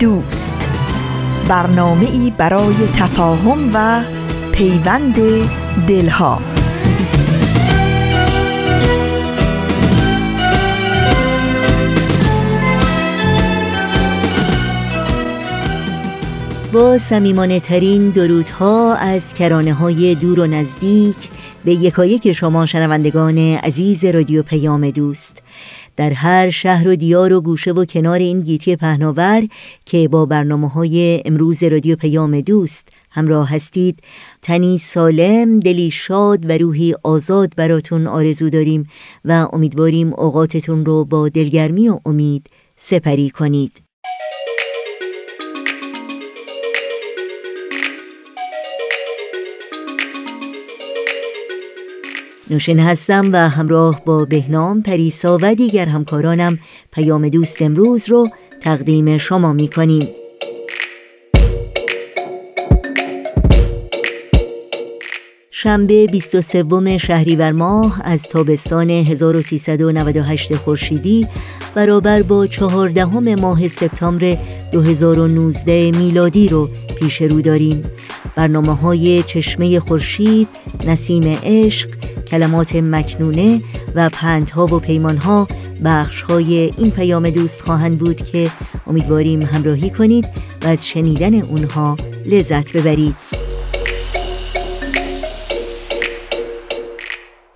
دوست. برنامه ای برای تفاهم و پیوند دلها. با سمیمانه ترین درودها از کرانه های دور و نزدیک به یکایک شما شنوندگان عزیز رادیو پیام دوست. در هر شهر و دیار و گوشه و کنار این گیتی پهناور که با برنامه های امروز رادیو پیام دوست همراه هستید تنی سالم دلی شاد و روحی آزاد براتون آرزو داریم و امیدواریم اوقاتتون رو با دلگرمی و امید سپری کنید. نوشن هستم و همراه با بهنام پریسا و دیگر همکارانم پیام دوست امروز رو تقدیم شما می کنیم. شنبه 23 شهریور ماه از تابستان 1398 خورشیدی برابر با چهاردهم ماه سپتامبر 2019 میلادی رو پیش رو داریم. برنامه های چشمه خورشید، نسیم عشق، کلمات مکنونه و پندها و پیمانها بخش های این پیام دوست خواهند بود که امیدواریم همراهی کنید و از شنیدن اونها لذت ببرید.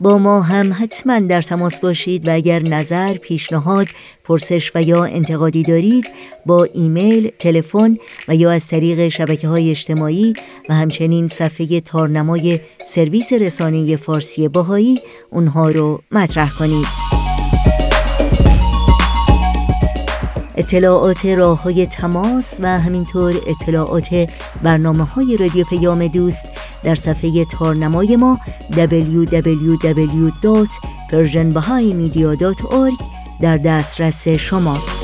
با ما هم حتما در تماس باشید و اگر نظر، پیشنهاد، پرسش و یا انتقادی دارید با ایمیل، تلفن و یا از طریق شبکه های اجتماعی و همچنین صفحه تارنمای سرویس رسانه فارسی باهایی اونها رو مطرح کنید. اطلاعات راه های تماس و همینطور اطلاعات برنامه های رادیو پیام دوست در صفحه تارنمای ما www.persianbahaimedia.org در دسترس شماست.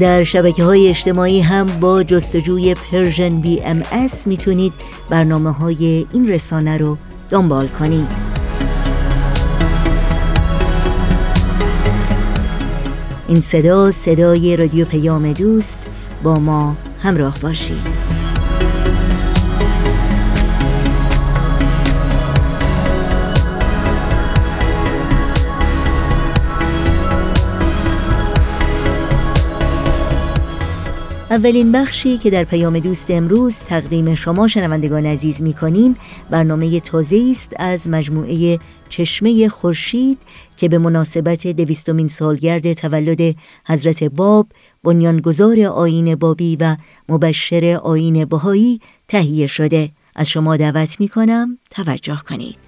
در شبکه های اجتماعی هم با جستجوی پرژن بی ام می‌تونید برنامه های این رسانه رو دنبال کنید. این صدا صدای رادیو پیام دوست. با ما همراه باشید. اولین بخشی که در پیام دوست امروز تقدیم شما شنوندگان عزیز می کنیم برنامه تازه است از مجموعه چشمه خورشید که به مناسبت دویستمین سالگرد تولد حضرت باب بنیانگذار آین بابی و مبشر آین بهایی تهیه شده. از شما دعوت می کنم توجه کنید.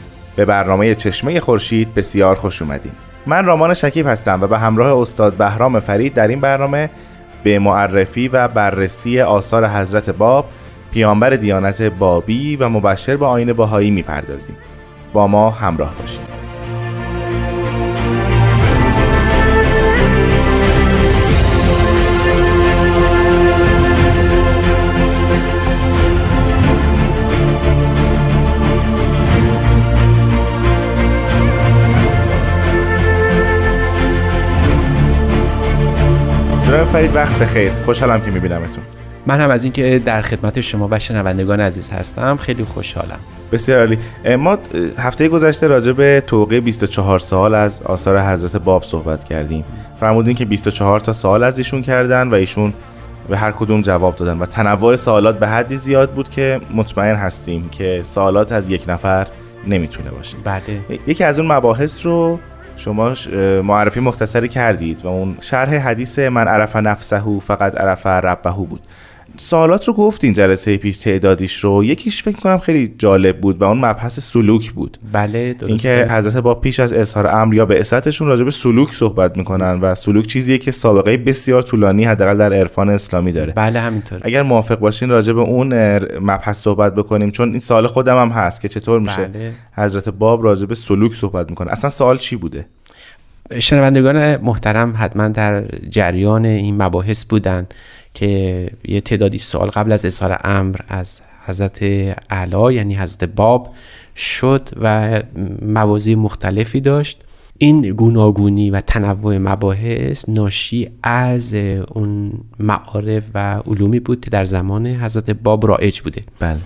به برنامه چشمه خورشید بسیار خوش اومدین. من رامان شکیب هستم و به همراه استاد بهرام فرید در این برنامه به معرفی و بررسی آثار حضرت باب پیامبر دیانت بابی و مبشر به آین باهایی می‌پردازیم. با ما همراه باشید. فرید وقت بخیر. خوشحالم که میبینمتون. من هم از اینکه در خدمت شما و شنوندگان عزیز هستم خیلی خوشحالم. بسیار عالی. ما هفته گذشته راجع به توقع 24 سال از آثار حضرت باب صحبت کردیم. فرمودین که 24 تا سال از ایشون کردن و ایشون به هر کدوم جواب دادن و تنوع سوالات به حدی زیاد بود که مطمئن هستیم که سوالات از یک نفر نمی‌تونه باشه. بله. یکی از اون مباحث رو شما معرفی مختصری کردید و اون شرح حدیث من عرف نفسه فقط عرف ربه بود. سوالات رو گفتین جلسه پیش تعدادیش رو. یکیش فکر کنم خیلی جالب بود و اون مبحث سلوک بود. بله درسته. اینکه حضرت با پیش از اظهار امر یا به اساتشون راجع به سلوک صحبت می‌کنن و سلوک چیزیه که سابقه بسیار طولانی حداقل در عرفان اسلامی داره. بله همینطور. اگر موافق باشین راجع به اون مبحث صحبت بکنیم چون این سال خودم هم هست که چطور میشه بله. حضرت باب راجع به سلوک صحبت می‌کنه. اصلا سوال چی بوده؟ شنوندگان محترم حتما در جریان این مباحث بودند که یه تعدادی سوال قبل از اظهار امر از حضرت علا یعنی حضرت باب شد و موازی مختلفی داشت. این گوناگونی و تنوع مباحث ناشی از اون معارف و علومی بود که در زمان حضرت باب رایج بوده. بله.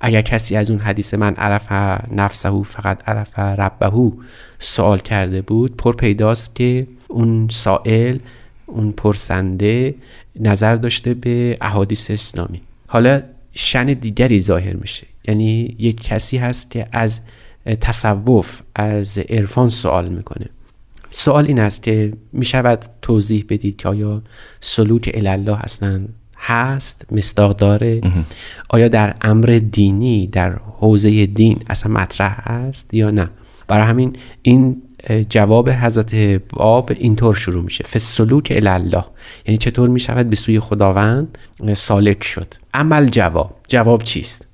اگر کسی از اون حدیث من عرف نفسه فقط عرف ربهو سوال کرده بود پر پیداست که اون سائل اون پرسنده نظر داشته به احادیث اسلامی. حالا شن دیگری ظاهر میشه. یعنی یک کسی هست که از تصوف از عرفان سوال می‌کنه. سوال این است که می‌شود توضیح بدید که آیا سلوک الله اصلا هست مصداق داره؟ آیا در امر دینی در حوزه دین اصلا مطرح هست یا نه؟ برای همین این جواب حضرت باب اینطور شروع میشه. فسلوک الله یعنی چطور می‌شود؟ به سوی خداوند سالک شد. عمل جواب. جواب چیست؟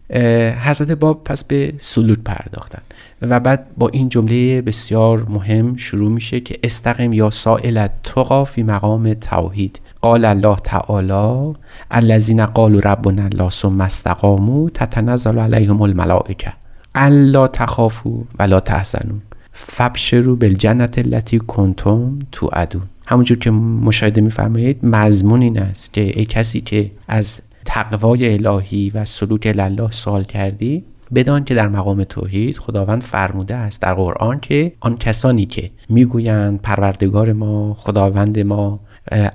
حضرت باب پس به سلوک پرداختن. و بعد با این جمله بسیار مهم شروع میشه که استقیم یا سائل تقا فی مقام توحید. قال الله تعالی الذین قالوا ربنا الله ثم استقاموا تتنزل علیهم الملائکه. الا تخافوا ولا تحزنوا. فبشروا بالجنت التي کنتم تو ادون همونجور که مشاهده میفرمایید مضمون این است که ای کسی که از تقوای الهی و سلوک الله سوال کردی بدان که در مقام توحید خداوند فرموده است در قرآن که آن کسانی که می‌گویند پروردگار ما خداوند ما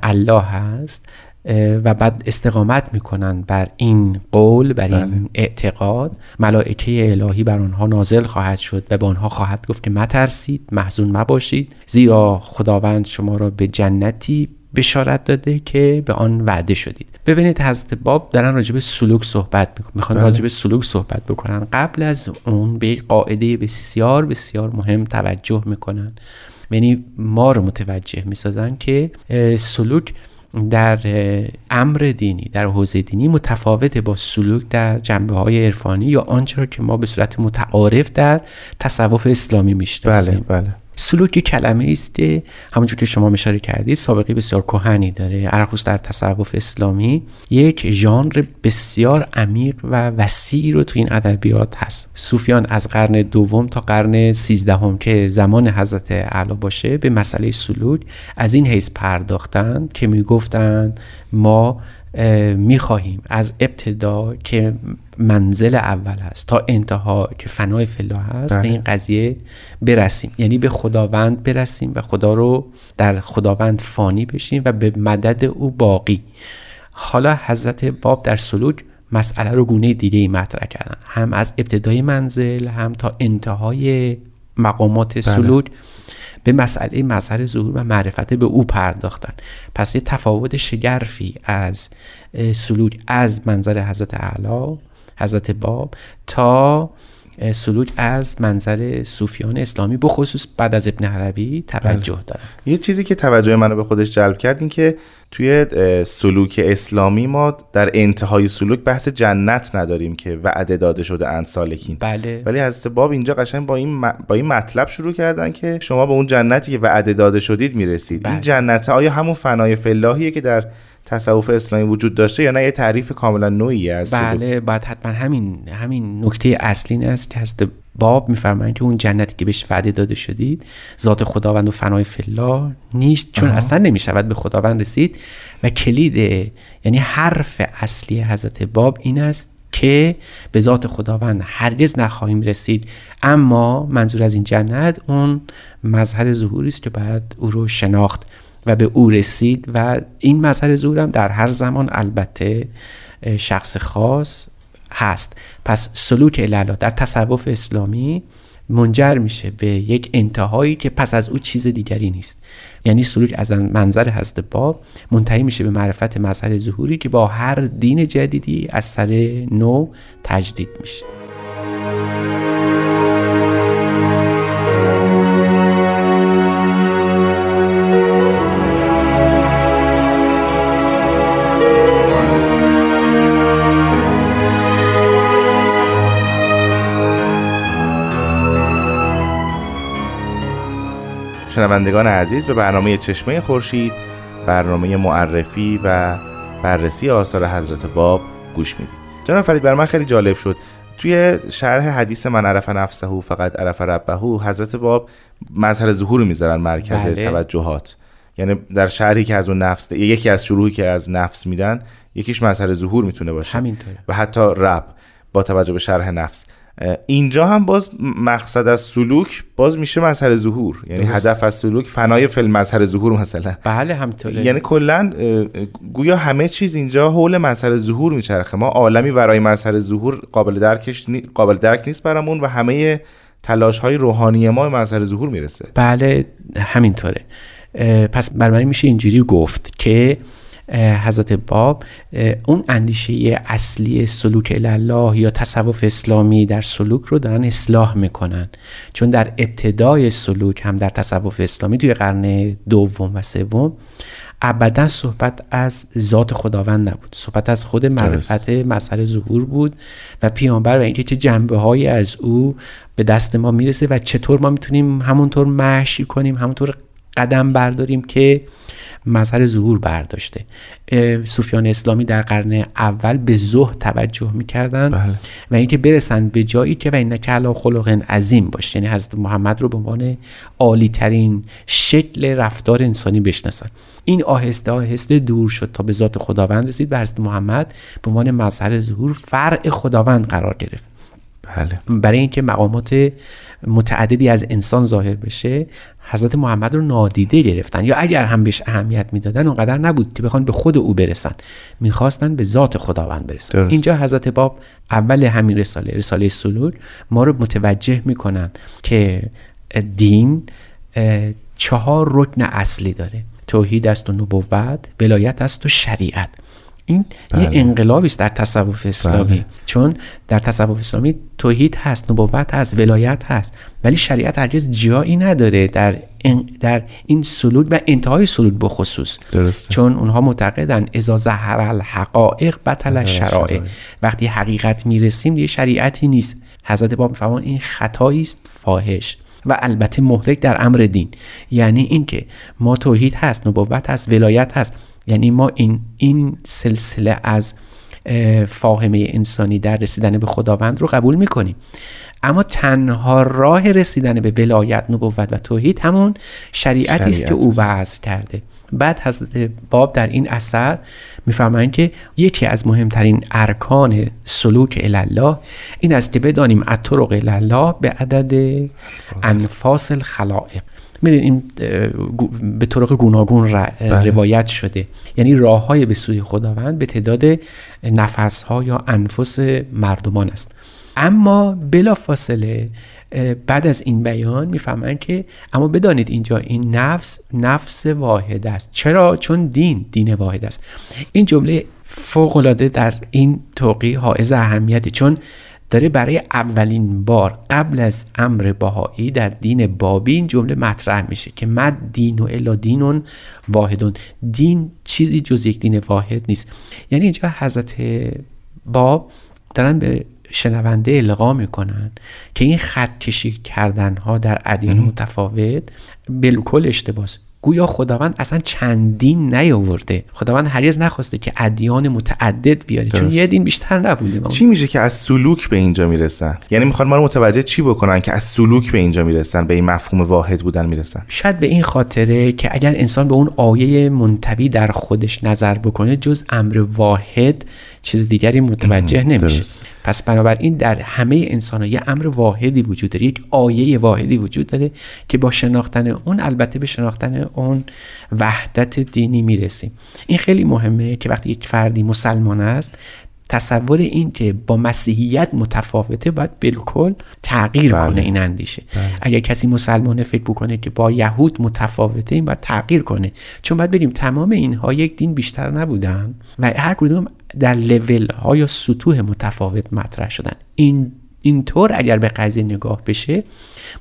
الله هست و بعد استقامت می‌کنن بر این قول بر این بله. اعتقاد. ملائکه الهی بر آنها نازل خواهد شد و به آنها خواهد گفت که مترسید محزون مباشید. زیرا خداوند شما را به جنتی بشارت داده که به آن وعده شدید. ببینید حضرت باب دارن راجع به سلوک صحبت می‌کنن. می‌خوان بله. راجع به سلوک صحبت بکنن. قبل از اون به قاعده بسیار بسیار مهم توجه می‌کنن. یعنی ما رو متوجه می‌سازن که سلوک در امر دینی در حوزه دینی متفاوت با سلوک در جنبه های عرفانی یا آنچه که ما به صورت متعارف در تصوف اسلامی می‌شناسیم. بله بله. سلوک کلمه است که همونجور که شما اشاره کردید سابقه بسیار کهنی داره. ارخص در تصوف اسلامی یک ژانر بسیار عمیق و وسیع رو تو این ادبیات هست. صوفیان از قرن دوم تا قرن سیزدهم که زمان حضرت اعلی باشه به مسئله سلوک از این حیث پرداختند که می‌گفتند ما می‌خواهیم از ابتدا که منزل اول هست تا انتها که فنای فلا هست بله. این قضیه برسیم یعنی به خداوند برسیم و خدا رو در خداوند فانی بشیم و به مدد او باقی حالا حضرت باب در سلوک مسئله رو گونه دیگه ای مطرح کردن هم از ابتدای منزل هم تا انتهای مقامات بله. سلوک به مسئله مظهر ظهور و معرفت به او پرداختن پس یه تفاوت شگرفی از سلوک از منظر حضرت اعلی حضرت باب تا سلوک از منظر صوفیان اسلامی بخصوص بعد از ابن عربی توجه بله. داره یه چیزی که توجه منو به خودش جلب کرد این که توی سلوک اسلامی ما در انتهای سلوک بحث جنت نداریم که وعده داده شده اند سالکین بله. ولی حضرت باب اینجا قشنگ با این با این مطلب شروع کردن که شما به اون جنتی که وعده داده شدید می‌رسید. بله. این جنت آیا همون فنای فلاحیه که در تصوف اسلامی وجود داشته یا نه؟ یه تعریف کاملا نوعی از بله بعد حتما همین همین نکته اصلی است که هست باب میفرمایند که اون جنتی که بهش وعده داده شدید ذات خداوند و فنای فلا نیست چون آه. اصلا نمی‌شود به خداوند رسید و کلید یعنی حرف اصلی حضرت باب این است که به ذات خداوند هرگز نخواهیم رسید اما منظور از این جنت اون مظهر ظهوری است که بعد او رو شناخت و به او رسید و این مظهر ظهور هم در هر زمان البته شخص خاص هست. پس سلوک الالا در تصوف اسلامی منجر میشه به یک انتهایی که پس از او چیز دیگری نیست. یعنی سلوک از منظر حضرت باب منتهی میشه به معرفت مظهر ظهوری که با هر دین جدیدی از سر نو تجدید میشه. شنوندگان عزیز به برنامه چشمه خورشید برنامه معرفی و بررسی آثار حضرت باب گوش می‌دید. جناب فرید بر من خیلی جالب شد. توی شرح حدیث من عرف نفسه فقط عرف ربه حضرت باب مظهر ظهور می‌ذارن مرکز بله. توجهات. یعنی در شرحی که از اون نفس یکی از شروعی که از نفس میدن یکیش مظهر ظهور می‌تونه باشه. همینطور و حتی رب با توجه به شرح نفس. اینجا هم باز مقصد از سلوک باز میشه مظهر ظهور. یعنی هدف از سلوک فنای فیلم مظهر ظهور مثلا. بله همینطوره. یعنی کلا گویا همه چیز اینجا حول مظهر ظهور میچرخه. ما عالمی برای مظهر ظهور قابل درکش قابل درک نیست برامون و همه تلاش های روحانی ما به مظهر ظهور می‌رسه. بله همینطوره. پس برای میشه اینجوری گفت که حضرت باب اون اندیشه اصلی سلوک الله یا تصوف اسلامی در سلوک رو دارن اصلاح می‌کنن. چون در ابتدای سلوک هم در تصوف اسلامی توی قرن دوم و سوم ابدا صحبت از ذات خداوند نبود. صحبت از خود معرفت مسئله ظهور بود و پیامبر و اینکه چه جنبه های از او به دست ما می‌رسه و چطور ما می‌تونیم همونطور مشی کنیم همونطور قدم برداریم که مظهر ظهور برداشته. صوفیان اسلامی در قرن اول به زهد توجه می‌کردن بله. و اینکه برسند به جایی که و این علا خلق عظیم باشه یعنی حضرت محمد رو به عنوان عالی ترین شکل رفتار انسانی بشناسن. این آهسته آهسته دور شد تا به ذات خداوند رسید و حضرت محمد به عنوان مظهر ظهور فرع خداوند قرار گرفت. بله. برای اینکه مقامات متعددی از انسان ظاهر بشه حضرت محمد رو نادیده گرفتن. یا اگر هم بهش اهمیت می‌دادن اونقدر نبود که بخوان به خود او برسن. می‌خواستن به ذات خداوند برسن. درست. اینجا حضرت باب اول همین رساله رساله سلول ما رو متوجه می‌کنن که دین چهار رکن اصلی داره. توحید است و نبوت ولایت است و شریعت. این بله. یه انقلابی است در تصوف اسلامی. بله. چون در تصوف اسلامی توحید هست نبوت هست ولایت هست. ولی شریعت هرگز جایی نداره در این, در این سلوک و انتهای سلوک بخصوص. درسته. چون اونها معتقدن اذا ظهر الحقائق بطل الشرائع. وقتی حقیقت می‌رسیم دیگه شریعتی نیست. حضرت باب میفرمان این خطایی است فاحش. و البته مهلک در امر دین. یعنی اینکه ما توحید هست نبوت هست ولایت هست. یعنی ما این این سلسله از فاهمه انسانی در رسیدن به خداوند رو قبول می‌کنیم. اما تنها راه رسیدن به ولایت نبوت و توحید همون شریعتی است که او وضع کرده. بعد حضرت باب در این اثر میفرمایند که یکی از مهمترین ارکان سلوک الله این است که بدانیم الطرق الله به عدد انفاس الخلائق. می‌دونید این به طرق گوناگون بله. روایت شده. یعنی راه های به سوی خداوند به تعداد نفس ها یا انفس مردمان است. اما بلا فاصله بعد از این بیان می‌فهمن که اما بدانید اینجا این نفس نفس واحد است. چرا؟ چون دین دین واحد است. این جمله فوق العاده در این توقی حائز اهمیتی چون داره برای اولین بار قبل از امر باهایی در دین بابی این جمله مطرح میشه که مد دین و الا دینون واحدون. دین چیزی جز یک دین واحد نیست. یعنی اینجا حضرت باب دارن به شنونده القا می‌کنن که این خط کشی کردن ها در ادیان متفاوت بالکل اشتباس گویا خداوند اصلا چندین نیاورده. خداوند هرگز نخواسته که ادیان متعدد بیاره چون. یه دین بیشتر نبوده. چی میشه که از سلوک به اینجا می‌رسن؟ یعنی می‌خوان ما رو متوجه چی بکنن که از سلوک به اینجا می‌رسن به این مفهوم واحد بودن می‌رسن؟ شاید به این خاطره که اگر انسان به اون آیه منتوی در خودش نظر بکنه جز امر واحد چیز دیگری متوجه نمیشه. درست. پس بنابراین در همه انسان ها یه امر واحدی وجود داره یک آیه واحدی وجود داره که با شناختن اون البته به شناختن اون وحدت دینی می‌رسیم. این خیلی مهمه که وقتی یک فردی مسلمان است تصور این که با مسیحیت متفاوته باید بالکل تغییر بله. کنه این اندیشه. اگر کسی مسلمانه فکر بکنه که با یهود متفاوته این باید تغییر کنه. چون باید بریم تمام اینها یک دین بیشتر نبودن و هر کدوم در لول ها یا سطوح متفاوت مطرح شدن. این اینطور اگر به قضیه نگاه بشه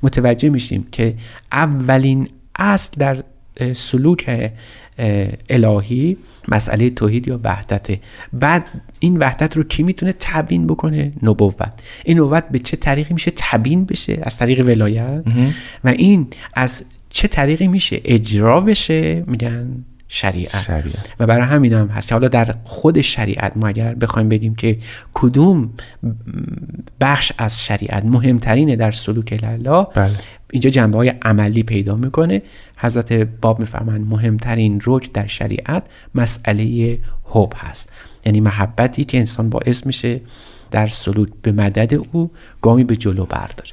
متوجه میشیم که اولین اصل در سلوک الهی مسئله توحید یا وحدته. بعد این وحدت رو کی می‌تونه تبیین بکنه؟ نبوت. این نبوت به چه طریقی میشه تبیین بشه؟ از طریق ولایت. و این از چه طریقی میشه اجرا بشه؟ میگن شریعت شریعت. و برای همین هم هست که حالا در خود شریعت ما اگر بخوایم بگیم که کدوم بخش از شریعت مهمترینه در سلوک الله بله. اینجا جنبه های عملی پیدا می‌کنه حضرت باب میفرمند مهمترین رکن در شریعت مسئله حب هست یعنی محبتی که انسان باعث میشه در سلوک به مدد او گامی به جلو برداره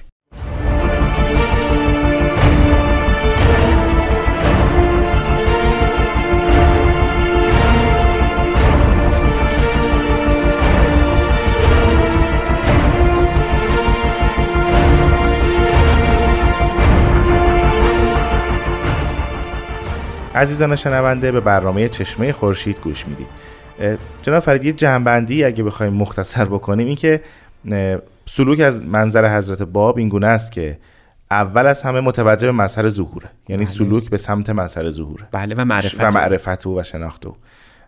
عزیزان شنونده به برنامه چشمه خورشید گوش می‌دید. جناب فرید یه جنبندی اگه بخوایم مختصر بکنیم این که سلوک از منظر حضرت باب این گونه است که اول از همه متوجه به مظهر ظهوره. یعنی سلوک به سمت مظهر ظهوره. بله و معرفت و معرفت او و شناخت او.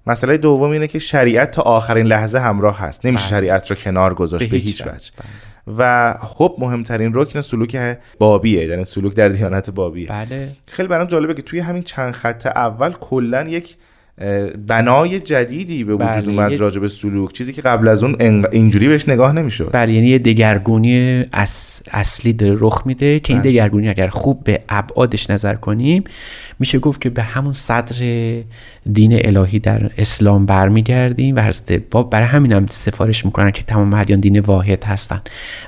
مسئله دوم اینه که شریعت تا آخرین لحظه همراه هست. نمیشه بله. شریعت رو کنار گذاشت به, به هیچ وجه. وجه. و خب مهمترین رکن سلوک بابیه یعنی سلوک در دیانت بابیه بله. خیلی برام جالبه که توی همین چند خط اول کلا یک بنای جدیدی به وجود بله، اومد راجع به سلوک چیزی که قبل از اون اینجوری بهش نگاه نمی‌شد. بله یعنی یه دگرگونی اص- اصلی داره رخ میده که این دگرگونی اگر خوب به ابعادش نظر کنیم میشه گفت که به همون صدر دین الهی در اسلام برمیگردیم و حضرت باب برای همین هم سفارش می‌کنن که تمام ادیان دین واحد هستن.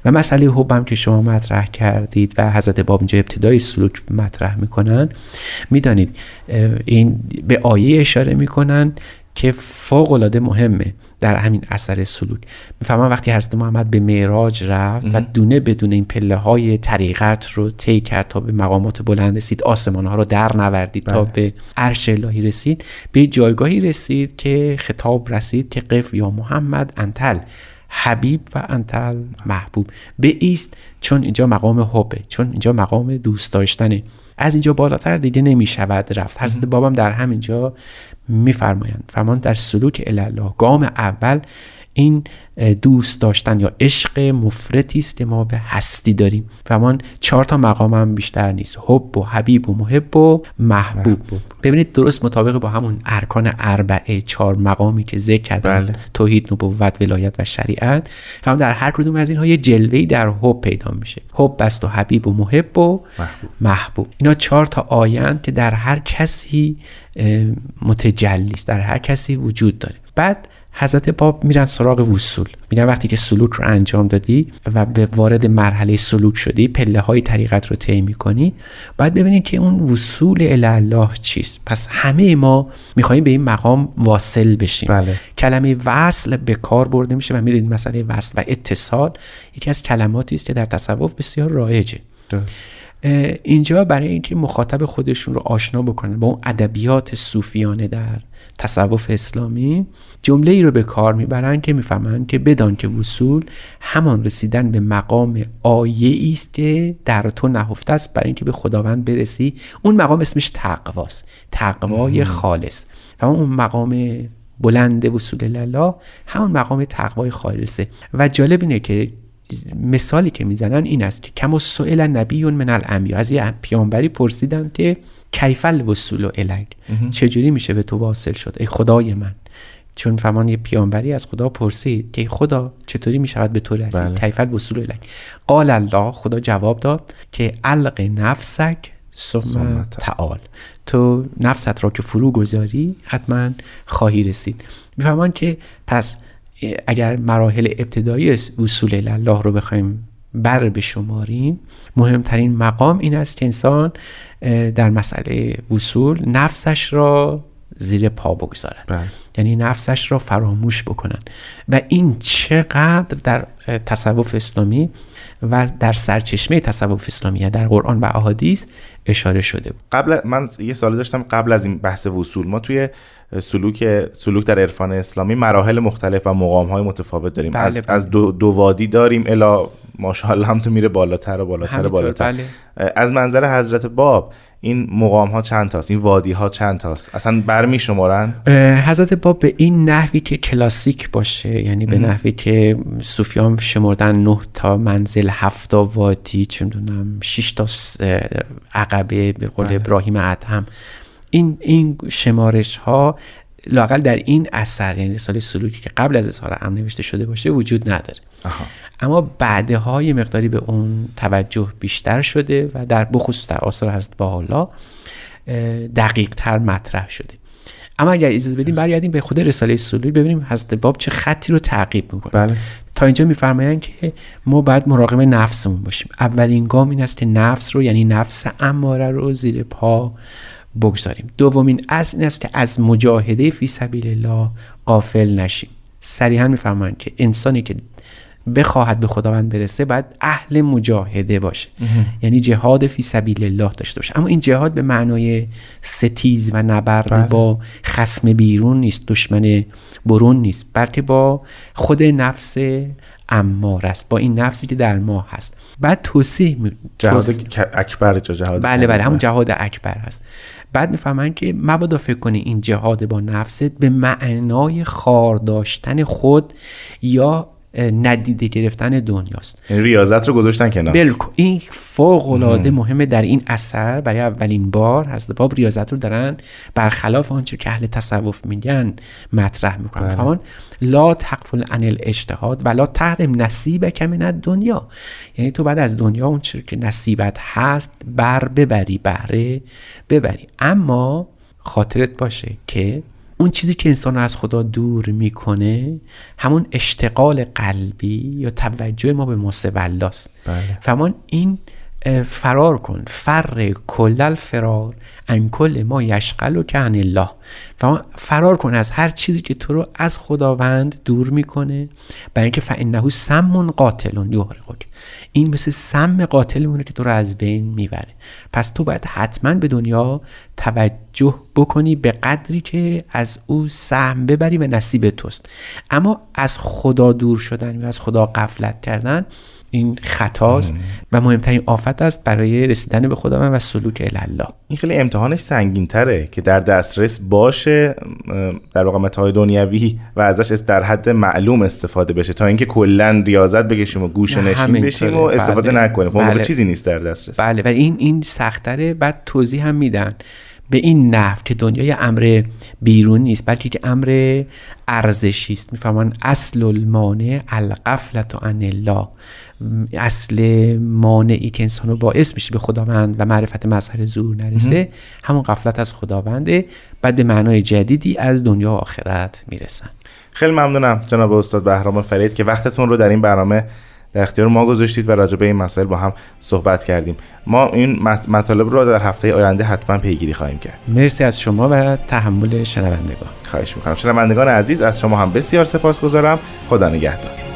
و مسئله حب هم که شما مطرح کردید و حضرت باب اینجا ابتدای سلوک مطرح می‌کنن. می‌دانید این به آیه اشاره می‌کنن که فوق العاده مهمه. در همین اثر سلوک. می‌فهمم وقتی حضرت محمد به معراج رفت و دونه بدون این پله های طریقت رو طی کرد تا به مقامات بلند رسید آسمان ها رو در نوردید تا به عرش الهی رسید به جایگاهی رسید که خطاب رسید که قف یا محمد انتل. حبیب و انتل محبوب به ایست چون اینجا مقام حبه چون اینجا مقام دوست داشتنه. از اینجا بالاتر دیگه نمی شود رفت. حضرت بابم در همینجا میفرمایند. فرمان در سلوک الله گام اول این دوست داشتن یا عشق مفرتی است که ما به هستی داریم. فرمان چهار تا مقام هم بیشتر نیست. حب و حبیب و محب و محبوب, ببینید درست مطابق با همون ارکان اربعه چهار مقامی که ذکر کردن بله. توحید نبوت ولایت و شریعت. فرمان در هر کدوم از اینها یه جلوه‌ای در حب پیدا میشه. حب است و حبیب و محب و محبوب, محبوب. اینا چهار تا آیند که در هر کسی متجلی است. در هر کسی وجود داره. بعد حضرت باب میرن سراغ وصول میگن وقتی که سلوک رو انجام دادی و به وارد مرحله سلوک شدی پله های طریقت رو طی می‌کنی باید ببینید که اون وصول الله چیست پس همه ما می‌خوایم به این مقام واصل بشیم بله. کلمه وصل به کار برده میشه و می‌دونید مسئله وصل و اتصال یکی از کلماتی است که در تصوف بسیار رایجه درست. اینجا برای اینکه مخاطب خودشون رو آشنا بکنن با اون ادبیات صوفیانه در تصوف اسلامی جمله ای رو به کار می‌برن که می‌فهمن که بدان که وصول همان رسیدن به مقام آیه است که در تو نهفته است برای اینکه به خداوند برسی. اون مقام اسمش تقواست. تقوای خالص. و اون مقام بلند وصول الله همون مقام تقوای خالصه. و جالب اینه که مثالی که می‌زنن این است که کم سئل نبی من الانبیا. از یه پیامبری پرسیدن که کیفل وصول الک چجوری میشه به تو واصل شد؟ ای خدای من. چون فهمان یه پیامبری از خدا پرسید که خدا چطوری می شود به تو رسید؟ بله. کیفل وصول الک قال الله خدا جواب داد که علق نفسک ثم ثم تعال. تو نفست را که فرو گذاری حتما خواهی رسید. میفهمان که پس اگر مراحل ابتدایی وصول الله رو بخوایم بر بشماریم مهمترین مقام این است که انسان در مسئله وصول نفسش را زیر پا بگذارد. بله. یعنی نفسش را فراموش بکنن و این چقدر در تصوف اسلامی و در سرچشمه تصوف اسلامی یعنی در قرآن و احادیث اشاره شده بود. قبل من یه سوالی داشتم قبل از این بحث وصول. ما توی سلوک سلوک در عرفان اسلامی مراحل مختلف و مقام های متفاوت داریم. بله، از, بله. از دو, دو وادی داریم. الا ماشاءالله هم تو میره بالاتر و بالاتر و بالاتر. بله. از منظر حضرت باب این مقام ها چند تاست؟ این وادی ها چند تاست؟ اصلا برمی شمارن حضرت باب به این نحوی که کلاسیک باشه یعنی به نحوی که صوفیان شمردن نه تا منزل هفت تا وادی چه می‌دونم شش تا س- اه، عقبه به قول ابراهیم ادهم این این شمارش ها لاقل در این اثر یعنی رساله سلوکی که قبل از اظهار امر نوشته شده باشه وجود نداره. اما بعدها یه مقداری به اون توجه بیشتر شده و در بخصوص در آثار حضرت بالا دقیق تر مطرح شده. اما اگر اجازه بدیم برگردیم به خود رساله سلوکی ببینیم حضرت باب چه خطی رو تعقیب می‌کنه. بله. تا اینجا میفرمایند که ما باید مراقب نفسمون باشیم. اولین گام این است که نفس رو یعنی نفس اماره رو زیر پا بگذاریم. دومین اصل این است که از مجاهده فی سبیل الله غافل نشیم. صریحا میفرمایند که انسانی که بخواهد به خداوند برسه باید اهل مجاهده باشه. یعنی جهاد فی سبیل الله داشته باشه. اما این جهاد به معنای ستیز و نبرد بله. با خسم بیرون نیست دشمن برون نیست بلکه با خود نفس امار است با این نفسی که در ما هست. بعد توصیح می... جهاد توصیح- اکبر جهاد بله بله همون جهاد اکبر هست. بعد می‌فهمن که مبادا فکر کنی این جهاد با نفست به معنای خار داشتن خود یا ندیده گرفتن دنیاست. یعنی ریاضت رو گذاشتن کنار. بالکل این فوق العاده مهمه در این اثر برای اولین بار حضرت باب ریاضت رو دارن برخلاف آنچه که اهل تصوف میگن مطرح می‌کنن. بله. فهمان لا تقفل عن الاجتهاد و لا تحرم نصیبک من دنیا یعنی تو بعد از دنیا اون چیزی که نصیبت هست بر ببری بهره ببری. اما خاطرت باشه که اون چیزی که انسان رو از خدا دور می‌کنه همون اشتغال قلبی یا توجه ما به ماسوالاست بله. فمان این فرار کن. فر کل الفرار ان کل ما یشغل و عن الله فرار کن از هر چیزی که تو رو از خداوند دور می‌کنه. برای اینکه فانه سم قاتل یحرقک. این مثل سم قاتل مونه که تو رو از بین می‌بره. پس تو باید حتما به دنیا توجه بکنی به قدری که از او سهم ببری و نصیب توست. اما از خدا دور شدن یا از خدا غفلت کردن این خطاست و مهمترین آفت است برای رسیدن به خداوند و سلوک الله این خیلی امتحانش سنگین تره که در دسترس باشه در واقع متاع دنیوی و ازش در حد معلوم استفاده بشه تا اینکه کلا ریاضت بکشیم و گوشه نه، نشین. بشیم و استفاده بله. نکنیم خب بله. چیزی نیست در دسترس بله و این این سختره بعد توضیح هم میدن به این نحو که دنیا یه امر بیرون نیست بلکه که امر ارزشی است میفرمان اصل المانع الغفلت عن الله اصل مانعی که انسان رو باعث میشه به خداوند و معرفت مظهر ظهور نرسه همون غفلت از خداونده بعد به معنای جدیدی از دنیا و آخرت می‌رسن. خیلی ممنونم جناب استاد بهرام فرید که وقتتون رو در این برنامه در اختیار ما گذاشتید و راجع به این مسائل با هم صحبت کردیم. ما این مط- مطالب رو در هفته آینده حتما پیگیری خواهیم کرد. مرسی از شما و تحمل شنوندگان. خواهش می‌کنم. شنوندگان عزیز از شما هم بسیار سپاسگزارم. خدا نگهدار.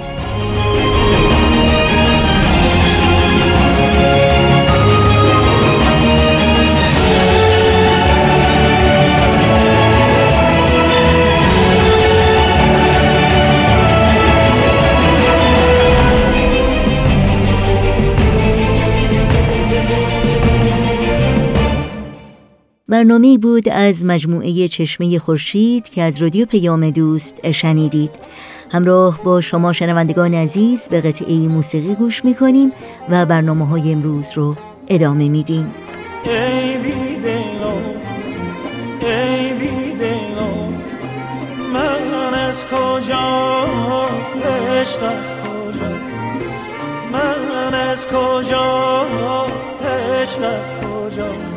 برنامه بود از مجموعه چشمه خورشید که از رادیو پیام دوست شنیدید. همراه با شما شنوندگان عزیز به قطعه موسیقی گوش می‌کنیم و برنامه های امروز رو ادامه میدیم. من از کجا؟ عشق کجا؟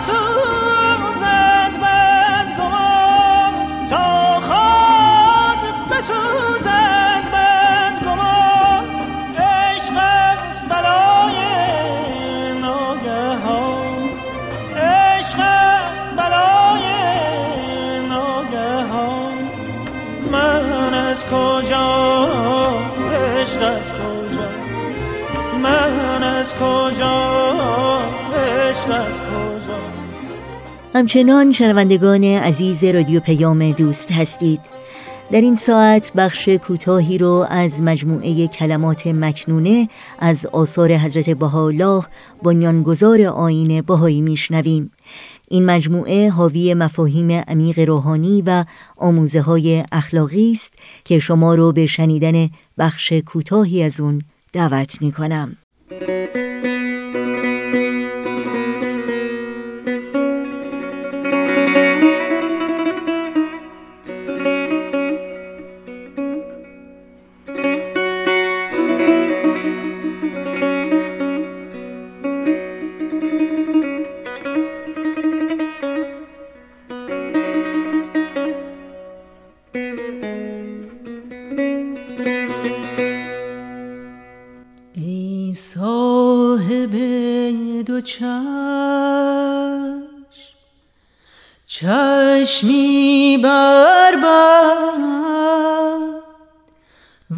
so همچنان شنوندگان عزیز رادیو پیام دوست هستید در این ساعت بخش کوتاهی رو از مجموعه کلمات مکنونه از آثار حضرت بهاءالله بنیانگذار آین بهایی میشنویم این مجموعه حاوی مفاهیم عمیق روحانی و آموزه های اخلاقی است که شما رو به شنیدن بخش کوتاهی از اون دعوت می کنم. صاحب دو چشم. چشمی بر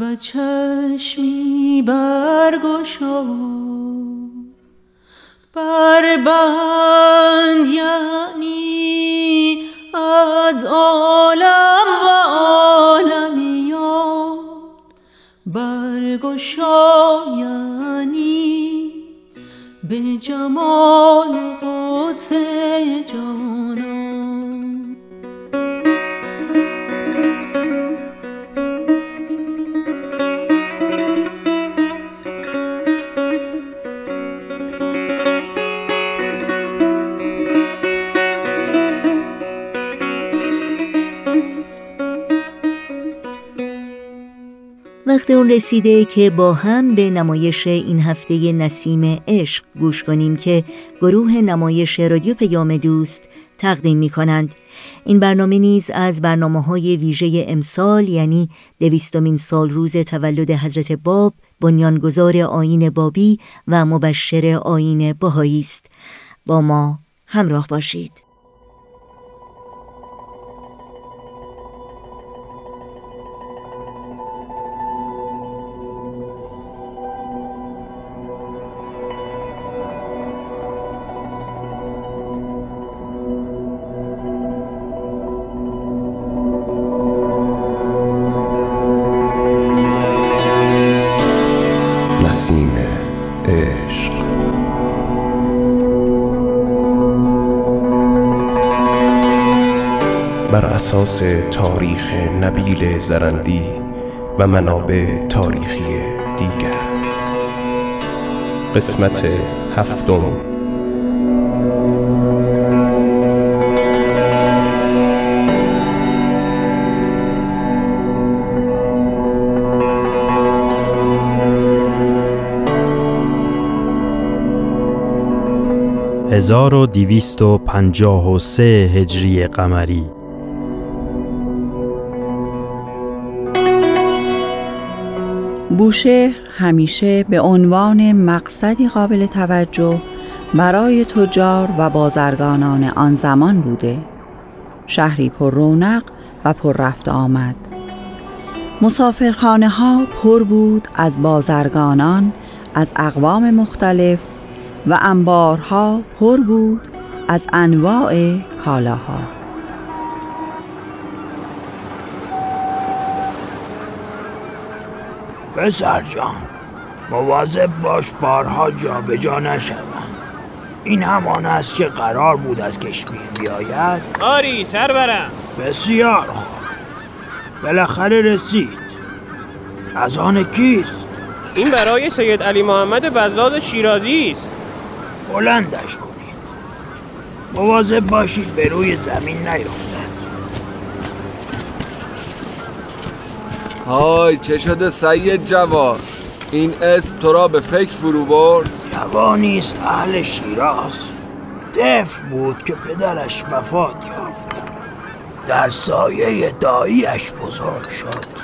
و چشمی بر بر بند یعنی از عالم و عالمیان. برگشا به جمال قدس وقت اون رسیده که با هم به نمایش این هفته نسیم عشق گوش کنیم که گروه نمایش رادیو پیام دوست تقدیم می کنند. این برنامه نیز از برنامه های ویژه امسال یعنی دویستمین سال روز تولد حضرت باب بنیانگذار آین بابی و مبشر آین بهایی است. با ما همراه باشید. بر اساس تاریخ نبیل زرندی و منابع تاریخی دیگر. قسمت هفتم. و دیویست و پنجاه و سه هجری قمری بوشهر همیشه به عنوان مقصدی قابل توجه برای تجار و بازرگانان آن زمان بوده. شهری پر رونق و پر رفت آمد. مسافرخانه ها پر بود از بازرگانان از اقوام مختلف و انبارها پر بود از انواع کالاها. پسر جان. مواظب باش بارها جا به جا نشوند این همان است که قرار بود از کشمیر بیاید. آری سرورم. بسیار خوب. بالاخره رسید. از آن کیست؟ این برای سید علی محمد بزاد شیرازی است. بلندش کنید. مواظب باشید به روی زمین نیفتد. های چه شده سید جوان این اسم تو را به فکر فرو برد؟ جوانی است اهل شیراز. طفل بود که پدرش وفات یافت. در سایه داییش بزرگ شد.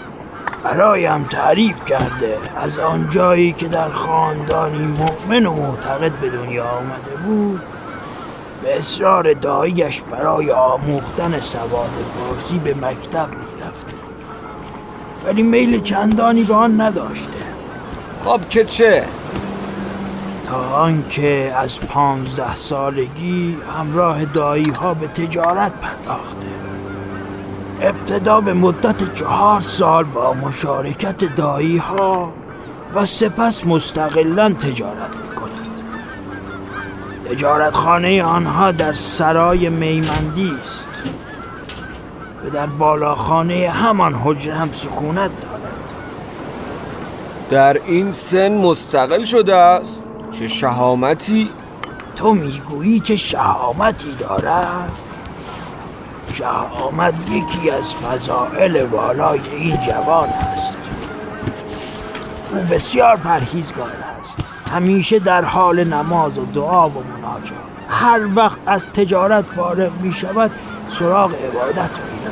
برایم تعریف کرده از آنجایی که در خاندانی مؤمن و معتقد به دنیا آمده بود به اصرار داییش برای آموختن سواد فارسی به مکتب ولی میل چندانی به آن نداشته. خب که چه؟ تا آنکه از پانزده سالگی همراه دایی ها به تجارت پرداخته. ابتدا به مدت چهار سال با مشارکت دایی ها و سپس مستقلا تجارت می کند تجارت خانه آنها در سرای میمندی است. و در بالاخانه همان حجره هم سکونت دارد. در این سن مستقل شده است. چه شهامتی؟ تو می‌گویی چه شهامتی دارد؟ شهامت یکی از فضائل والای این جوان است. او بسیار پرهیزگار است. همیشه در حال نماز و دعا و مناجات. هر وقت از تجارت فارغ می شود سراغ عبادت می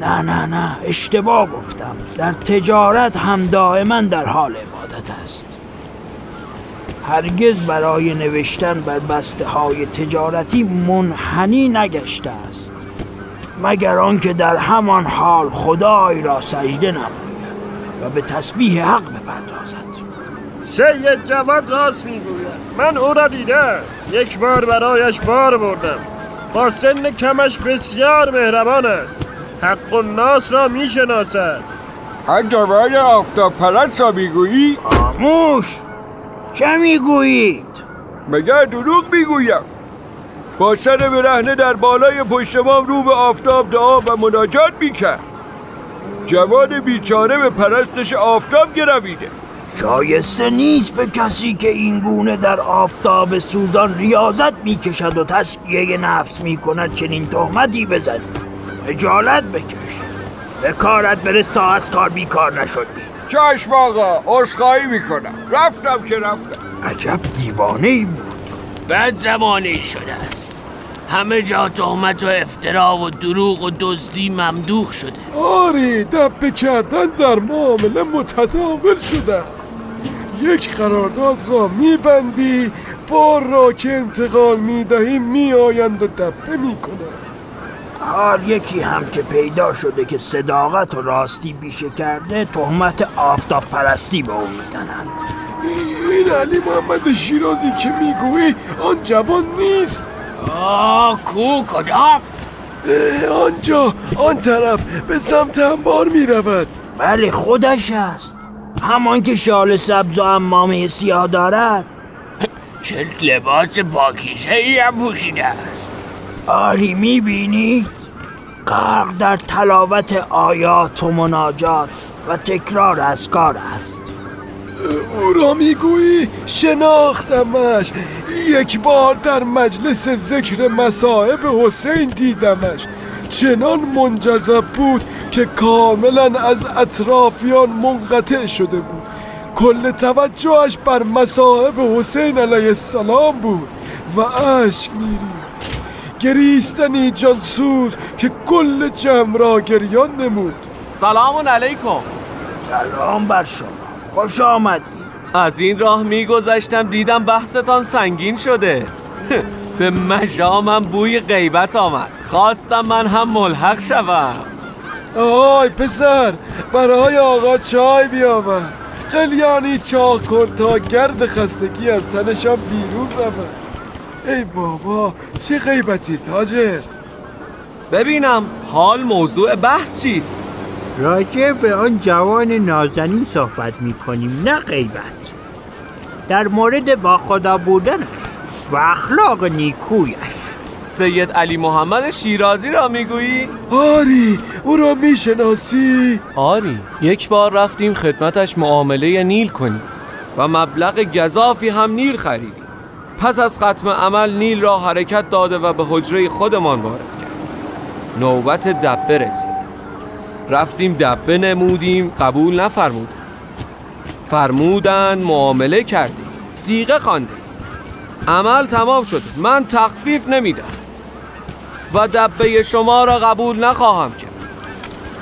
نه نه نه اشتباه گفتم. در تجارت هم دائما در حال عبادت است. هرگز برای نوشتن بر بسته های تجارتی منحنی نگشته است مگر آنکه در همان حال خدای را سجده نماید و به تسبیح حق بپردازد. سید جواد راست می‌گوید. من او را دیدم. یک بار برایش بار بردم. با سن کمش بسیار مهربان است. حق و ناس را می‌شناسد. هر جواد آفتاب پرست را می‌گویی؟ آموش چه می‌گویید؟ مگر دروغ می‌گویم؟ با سر برهنه در بالای پشتمام رو به آفتاب دعا و مناجات می‌کرد. جواد بیچاره به پرستش آفتاب گرویده. شایسته نیست به کسی که این گونه در آفتاب سوزان ریاضت می‌کشد و تسکیه نفس می‌کند چنین تهمتی بزنی. اجالت بکش. به کارت برس تا از کار بیکار نشدی. چشم آقا عذرخواهی می‌کنم. رفتم که رفتم. عجب دیوانه ای بود. بد زمانه شده است. همه جا تهمت و افترا و دروغ و دزدی ممدوح شده. آری دبه کردن در معامله متداول شده است. یک قرارداد را میبندی بار را که انتقال می‌دهی میآیند و دبه می‌کنند. هر یکی هم که پیدا شده که صداقت و راستی بیشه کرده تهمت آفتاب پرستی به او می‌زنند. این علی محمد شیرازی که می‌گویی آن جوان نیست. آه کو کدام؟ آنجا آن طرف به سمت انبار می رود بله خودش است. همان که شال سبز و امامه سیاه دارد. چه لباس پاکیزه ای هم پوشیده است. آری می بینی؟ غرق در تلاوت آیات و مناجات و تکرار کار است. او را می‌گویی شناختمش. یک بار در مجلس ذکر مصائب حسین دیدمش. چنان منجذب بود که کاملا از اطرافیان منقطع شده بود. کل توجهش بر مصائب حسین علیه السلام بود و اشک گریستنی جانسوز که کل جمع را گریان نمود. سلام علیکم. سلام بر شما. خوش آمدی از این راه میگذشتم دیدم بحثتان سنگین شده. به مشامم بوی غیبت آمد. خواستم من هم ملحق شوم. آی پسر برای آقا چای بیاور. قلیانی چاق کن تا گرد خستگی از تنشان بیرون رود. ای بابا چه غیبتی تاجر. ببینم حال موضوع بحث چیست؟ راجع به آن جوان نازنین صحبت می کنیم نه غیبت. در مورد با خدا بودنش و اخلاق نیکویش. سید علی محمد شیرازی را می‌گویی؟ آری او را می‌شناسی؟ آری یک بار رفتیم خدمتش معامله نیل کنیم و مبلغ گذافی هم نیل خریدیم. پس از ختم عمل نیل را حرکت داده و به حجره خودمان وارد کرد. نوبت دبه رسید. رفتیم دبه نمودیم قبول نفرمودن فرمودن معامله کردیم. سیغه خواندیم. عمل تمام شد. من تخفیف نمیدم. و دبه شما را قبول نخواهم کرد.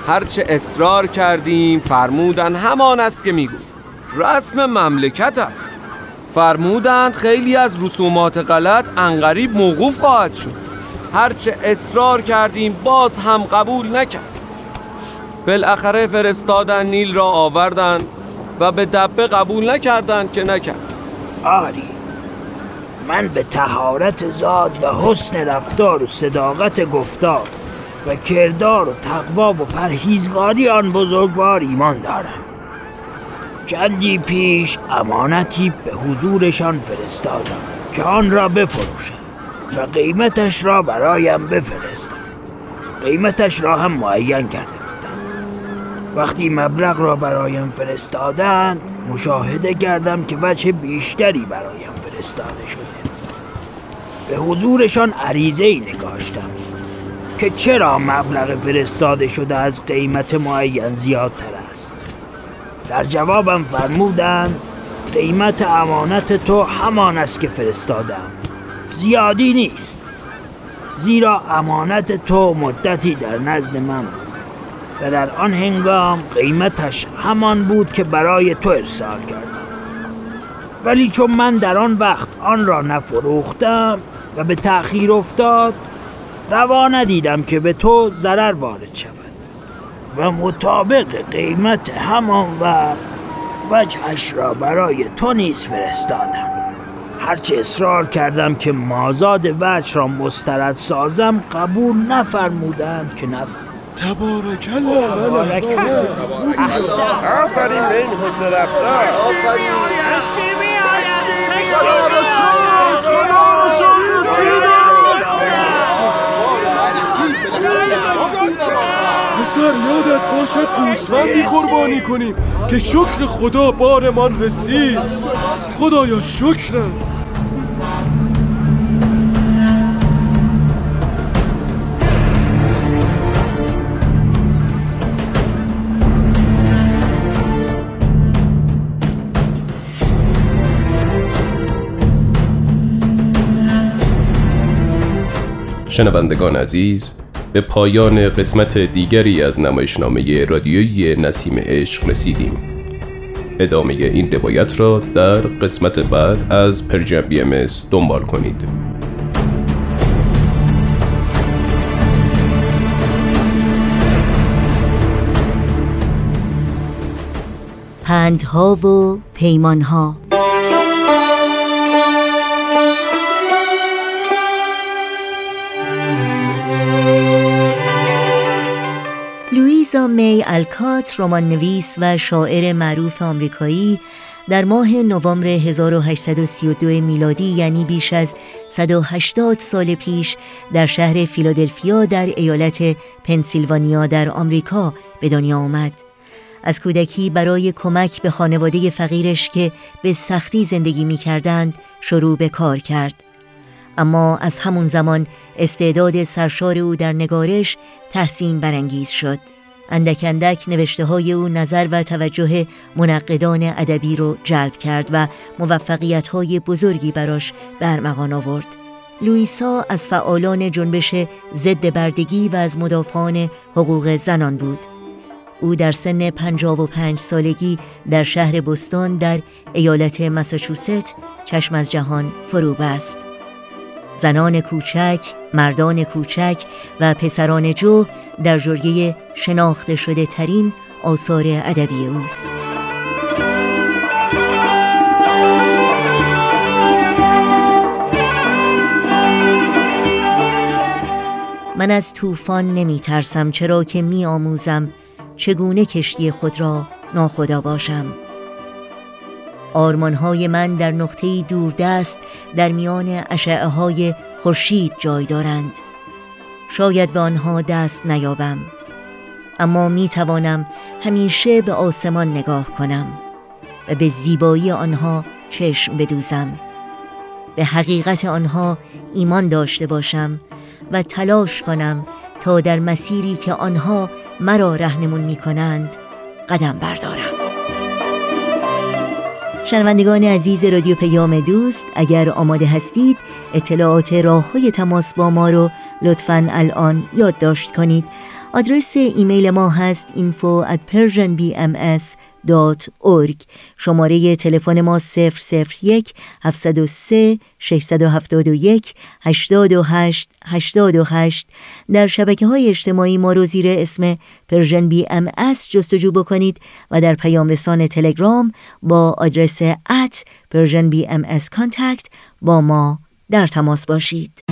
هرچه اصرار کردیم فرمودن همان است که میگو رسم مملکت است. فرمودند خیلی از رسومات غلط انقریب موقوف خواهد شد. هرچه اصرار کردیم باز هم قبول نکرد. بالاخره فرستادن نیل را آوردن و به دبه قبول نکردند که نکرد. آری من به تهارت زاد و حسن رفتار و صداقت گفتار و کردار و تقوا و پرهیزگاری آن بزرگوار ایمان دارم. چندی پیش امانتی به حضورشان فرستادم که آن را بفروشم و قیمتش را برایم بفرستند. قیمتش را هم معین کرده بودم. وقتی مبلغ را برایم فرستادند مشاهده کردم که وجه بیشتری برایم فرستاده شده. به حضورشان عریضه ای نگاشتم که چرا مبلغ فرستاده شده از قیمت معین زیادتر در جوابم فرمودند قیمت امانت تو همان است که فرستادم. زیادی نیست. زیرا امانت تو مدتی در نزد من و در آن هنگام قیمتش همان بود که برای تو ارسال کردم. ولی چون من در آن وقت آن را نفروختم و به تأخیر افتاد روا ندیدم که به تو ضرر وارد شود و مطابق قیمت همان وقت وجهش را برای تو نیز فرستادم. هرچه اصرار کردم که مازاد وجه را مسترد سازم قبول نفرمودند که نفرمودند تبارک الله آفرین. به این حسن رفتار پسر یادت باشد گوسفندی قربانی کنیم که شکر خدا بارمان رسید. خدایا شکرم. شنوندگان عزیز به پایان قسمت دیگری از نمایشنامه رادیویی نسیم عشق رسیدیم. ادامه این روایت را در قسمت بعد از پرژن بی دنبال کنید. پندها و پیمانها می الکات رمان نویس و شاعر معروف آمریکایی در ماه نوامبر 1832 میلادی یعنی بیش از 180 سال پیش در شهر فیلادلفیا در ایالت پنسیلوانیا در آمریکا به دنیا آمد. از کودکی برای کمک به خانواده فقیرش که به سختی زندگی می کردند شروع به کار کرد. اما از همون زمان استعداد سرشار او در نگارش تحسین برانگیز شد. اندک اندک نوشته های او نظر و توجه منقدان ادبی رو جلب کرد و موفقیت های بزرگی براش برمغان آورد. لویسا از فعالان جنبش ضد بردگی و از مدافعان حقوق زنان بود. او در سن 55 سالگی در شهر بوستون در ایالت مساچوست چشم از جهان فرو بست. زنان کوچک، مردان کوچک و پسران جو در جرگه شناخته شده ترین آثار ادبی اوست. من از طوفان نمی ترسم چرا که می آموزم چگونه کشتی خود را ناخدا باشم آرمانهای من در نقطه‌ای دوردست در میان اشعه های خورشید جای دارند شاید به آنها دست نیابم. اما می توانم همیشه به آسمان نگاه کنم و به زیبایی آنها چشم بدوزم. به حقیقت آنها ایمان داشته باشم و تلاش کنم تا در مسیری که آنها مرا رهنمون می کنند قدم بردارم. شنوندگان عزیز رادیو پیام دوست اگر آماده هستید اطلاعات راه های تماس با ما رو لطفا الان یادداشت کنید. آدرس ایمیل ما هست info at persianbms.org شماره تلفن ما 001 703 671 828 828 در شبکه های اجتماعی ما رو زیر اسم پرژن بی جستجو بکنید و در پیام رسان تلگرام با آدرس پرژن بی ام با ما در تماس باشید.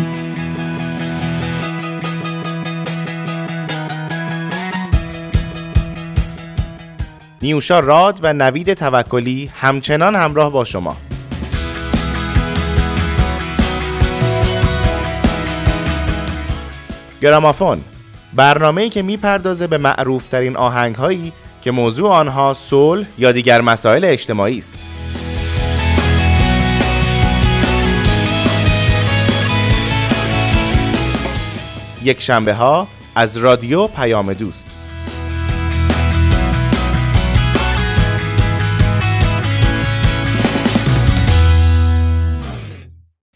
نیوشا راد و نوید توکلی همچنان همراه با شما گرامافون برنامه‌ای که می‌پردازه به معروفترین آهنگهایی که موضوع آنها صلح یا دیگر مسائل اجتماعی است. یک شنبه ها از رادیو پیام دوست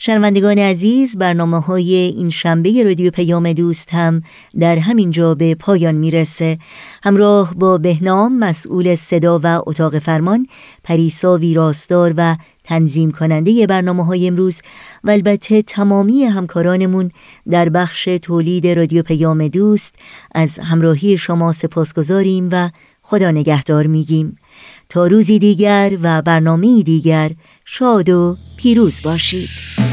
شنوندگان عزیز برنامه های این شنبه رادیو پیام دوست هم در همین جا به پایان می‌رسه. همراه با بهنام مسئول صدا و اتاق فرمان پریسا ویراستار و تنظیم کننده برنامه های امروز و البته تمامی همکارانمون در بخش تولید رادیو پیام دوست از همراهی شما سپاسگزاریم و خدا نگهدار میگیم. تا روزی دیگر و برنامه دیگر شاد و پیروز باشید.